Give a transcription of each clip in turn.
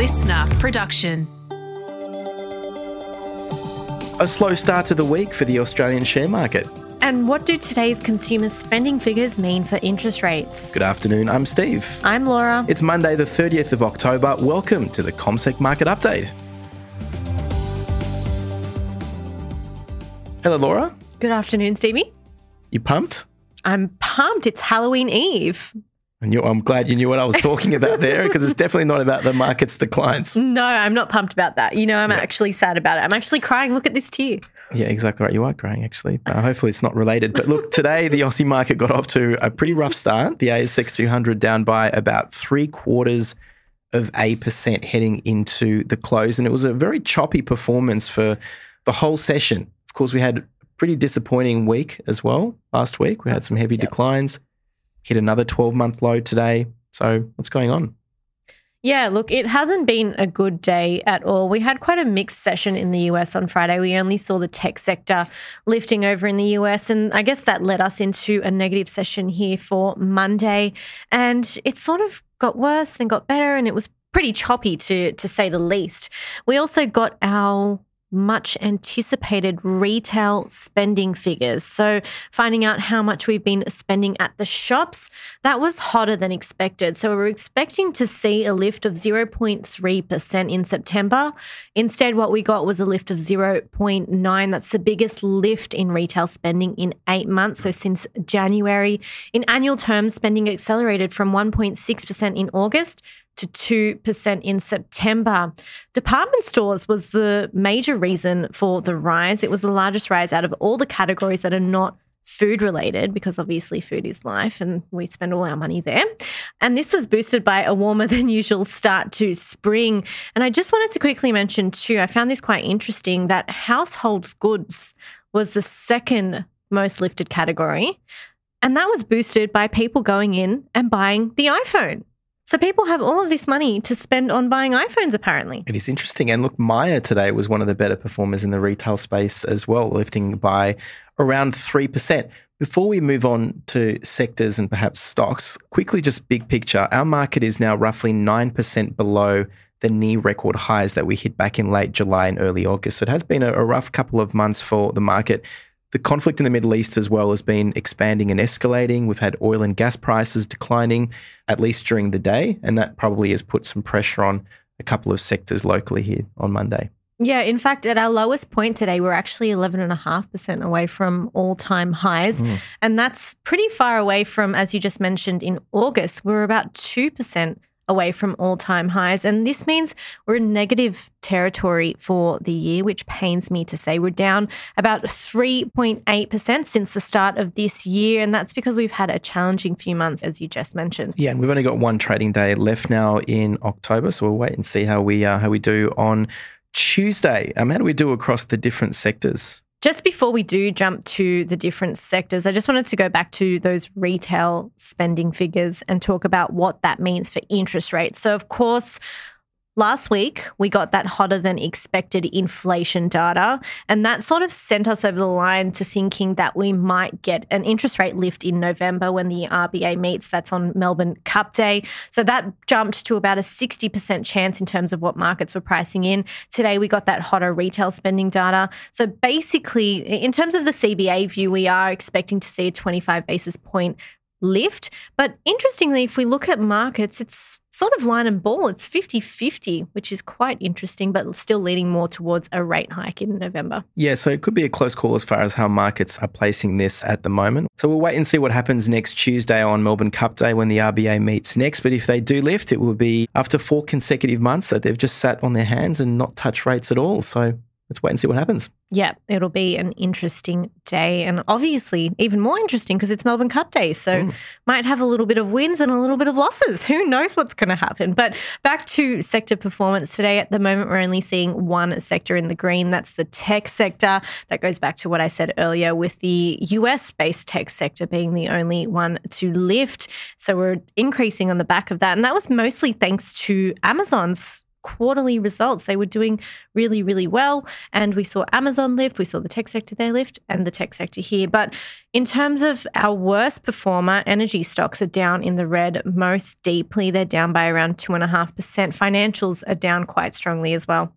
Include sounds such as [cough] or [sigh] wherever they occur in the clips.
listener production. A slow start to the week for the Australian share market. And what do today's consumer spending figures mean for interest rates? Good afternoon, I'm Steve. I'm Laura. It's Monday, the 30th of October. Welcome to the CommSec Market Update. Hello, Laura. Good afternoon, Stevie. You pumped? I'm pumped. It's Halloween Eve. And I'm glad you knew what I was talking about there because it's definitely not about the market's declines. No, I'm not pumped about that. You know, I'm actually sad about it. I'm actually crying. Look at this tear. Yeah, exactly right. You are crying, actually. Uh, hopefully, it's not related. But look, today the Aussie market got off to a pretty rough start. The ASX 200 down by about three quarters of a percent heading into the close. And it was a very choppy performance for the whole session. Of course, we had a pretty disappointing week as well last week. We had some heavy declines, hit another 12 month low today. So, what's going on? Yeah, look, it hasn't been a good day at all. We had quite a mixed session in the US on Friday. We only saw the tech sector lifting over in the US, and I guess that led us into a negative session here for Monday. And it sort of got worse and got better, and it was pretty choppy to to say the least. We also got our much anticipated retail spending figures. So, finding out how much we've been spending at the shops, that was hotter than expected. So, we were expecting to see a lift of 0.3% in September. Instead, what we got was a lift of 0.9. That's the biggest lift in retail spending in 8 months, so since January. In annual terms, spending accelerated from 1.6% in August to 2% in September. Department stores was the major reason for the rise. It was the largest rise out of all the categories that are not food related because obviously food is life and we spend all our money there. And this was boosted by a warmer [laughs] than usual start to spring. And I just wanted to quickly mention too, I found this quite interesting that household goods was the second most lifted category. And that was boosted by people going in and buying the iPhone. So people have all of this money to spend on buying iPhones, apparently. It is interesting. And look, Myer today was one of the better performers in the retail space as well, lifting by around 3%. Before we move on to sectors and perhaps stocks, quickly just big picture, our market is now roughly 9% below the near record highs that we hit back in late July and early August. So it has been a, a rough couple of months for the market. The conflict in the Middle East as well has been expanding and escalating. We've had oil and gas prices declining, at least during the day, and that probably has put some pressure on a couple of sectors locally here on Monday. Yeah, in fact, at our lowest point today, we're actually 11.5% away from all time highs. Mm. And that's pretty far away from, as you just mentioned, in August, we we're about 2% away from all time highs. And this means we're in negative territory for the year, which pains me to say. We're down about 3.8% since the start of this year. And that's because we've had a challenging few months, as you just mentioned. Yeah, and we've only got one trading day left now in October. So we'll wait and see how we, uh, how we do on Tuesday. Um, how do we do across the different sectors? Just before we do jump to the different sectors, I just wanted to go back to those retail spending figures and talk about what that means for interest rates. So, of course, Last week, we got that hotter than expected inflation data, and that sort of sent us over the line to thinking that we might get an interest rate lift in November when the RBA meets. That's on Melbourne Cup Day. So that jumped to about a 60% chance in terms of what markets were pricing in. Today, we got that hotter retail spending data. So basically, in terms of the CBA view, we are expecting to see a 25 basis point lift. But interestingly, if we look at markets, it's sort of line and ball. It's 50 50, which is quite interesting, but still leading more towards a rate hike in November. Yeah, so it could be a close call as far as how markets are placing this at the moment. So we'll wait and see what happens next Tuesday on Melbourne Cup Day when the RBA meets next. But if they do lift, it will be after four consecutive months that they've just sat on their hands and not touched rates at all. So let's wait and see what happens. Yeah, it'll be an interesting day. And obviously, even more interesting because it's Melbourne Cup Day. So, mm. might have a little bit of wins and a little bit of losses. [laughs] Who knows what's going to happen? But back to sector performance today. At the moment, we're only seeing one sector in the green. That's the tech sector. That goes back to what I said earlier with the US based tech sector being the only one to lift. So, we're increasing on the back of that. And that was mostly thanks to Amazon's quarterly results. They were doing really, really well. And we saw Amazon lift, we saw the tech sector there lift, and the tech sector here. But in terms of our worst performer, energy stocks are down in the red most deeply. They're down by around 2.5%. Financials are down quite strongly as well.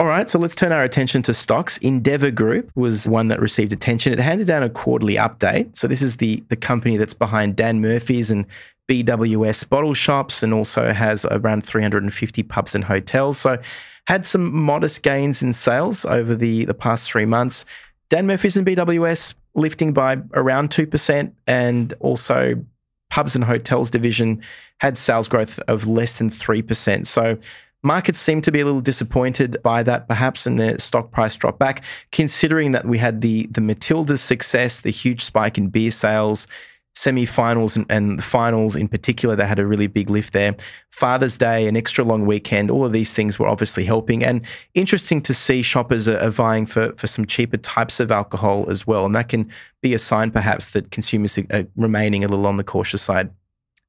All right, so let's turn our attention to stocks. Endeavour Group was one that received attention. It handed down a quarterly update. So this is the the company that's behind Dan Murphy's and BWS bottle shops and also has around 350 pubs and hotels. So had some modest gains in sales over the, the past three months. Dan Murphy's and BWS lifting by around 2% and also pubs and hotels division had sales growth of less than 3%. So Markets seem to be a little disappointed by that, perhaps, and the stock price dropped back, considering that we had the the Matilda's success, the huge spike in beer sales, semi-finals and, and the finals in particular they had a really big lift there. Father's Day, an extra long weekend, all of these things were obviously helping. And interesting to see shoppers are, are vying for, for some cheaper types of alcohol as well. And that can be a sign perhaps that consumers are remaining a little on the cautious side.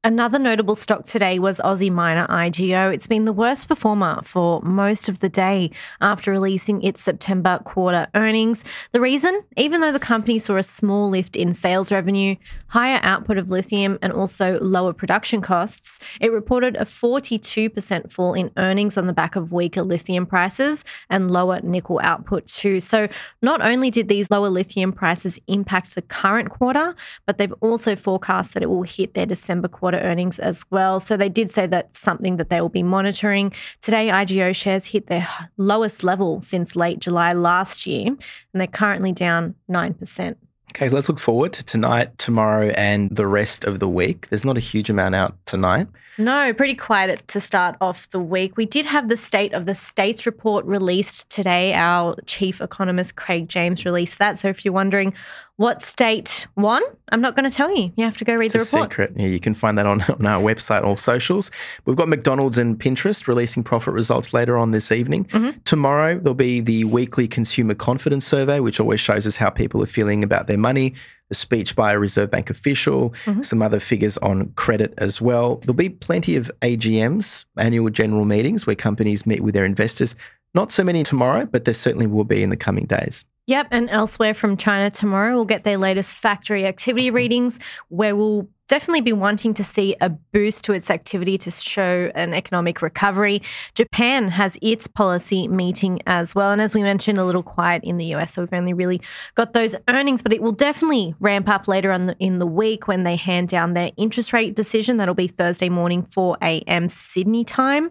Another notable stock today was Aussie Miner IGO. It's been the worst performer for most of the day after releasing its September quarter earnings. The reason, even though the company saw a small lift in sales revenue, higher output of lithium, and also lower production costs, it reported a 42% fall in earnings on the back of weaker lithium prices and lower nickel output, too. So, not only did these lower lithium prices impact the current quarter, but they've also forecast that it will hit their December quarter quarter earnings as well. So they did say that's something that they will be monitoring. Today, IGO shares hit their lowest level since late July last year, and they're currently down 9%. Okay, so let's look forward to tonight, tomorrow, and the rest of the week. There's not a huge amount out tonight. No, pretty quiet to start off the week. We did have the State of the States report released today. Our chief economist, Craig James, released that. So if you're wondering what state won, I'm not going to tell you. You have to go read it's the report. secret. Yeah, you can find that on, [laughs] on our website or socials. We've got McDonald's and Pinterest releasing profit results later on this evening. Mm-hmm. Tomorrow, there'll be the weekly consumer confidence survey, which always shows us how people are feeling about their money a speech by a Reserve Bank official, mm-hmm. some other figures on credit as well. There'll be plenty of AGMs, annual general meetings, where companies meet with their investors. Not so many tomorrow, but there certainly will be in the coming days. Yep, and elsewhere from China tomorrow, we'll get their latest factory activity readings, where we'll definitely be wanting to see a boost to its activity to show an economic recovery. Japan has its policy meeting as well. And as we mentioned, a little quiet in the US. So we've only really got those earnings, but it will definitely ramp up later on in the week when they hand down their interest rate decision. That'll be Thursday morning, 4 a.m. Sydney time.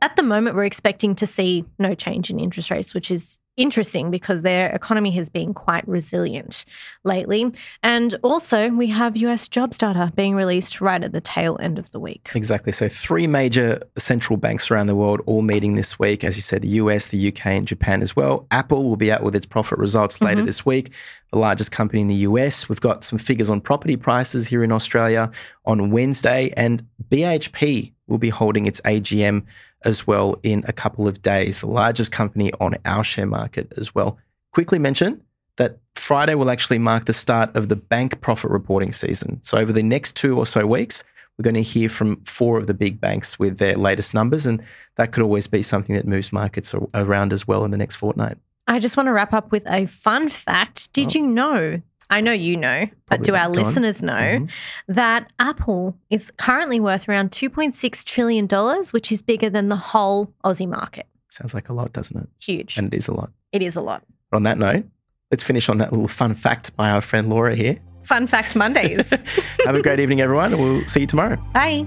At the moment, we're expecting to see no change in interest rates, which is interesting because their economy has been quite resilient lately. And also, we have US jobs data being released right at the tail end of the week. Exactly. So, three major central banks around the world all meeting this week. As you said, the US, the UK, and Japan as well. Apple will be out with its profit results later mm-hmm. this week. The largest company in the US. We've got some figures on property prices here in Australia on Wednesday, and BHP will be holding its AGM as well in a couple of days, the largest company on our share market as well. Quickly mention that Friday will actually mark the start of the bank profit reporting season. So, over the next two or so weeks, we're going to hear from four of the big banks with their latest numbers, and that could always be something that moves markets around as well in the next fortnight. I just want to wrap up with a fun fact. Did oh. you know I know you know, but do our listeners know mm-hmm. that Apple is currently worth around $2.6 trillion, which is bigger than the whole Aussie market? Sounds like a lot, doesn't it? Huge. And it is a lot. It is a lot. On that note, let's finish on that little fun fact by our friend Laura here. Fun fact Mondays. [laughs] Have a great evening, everyone, we'll see you tomorrow. Bye.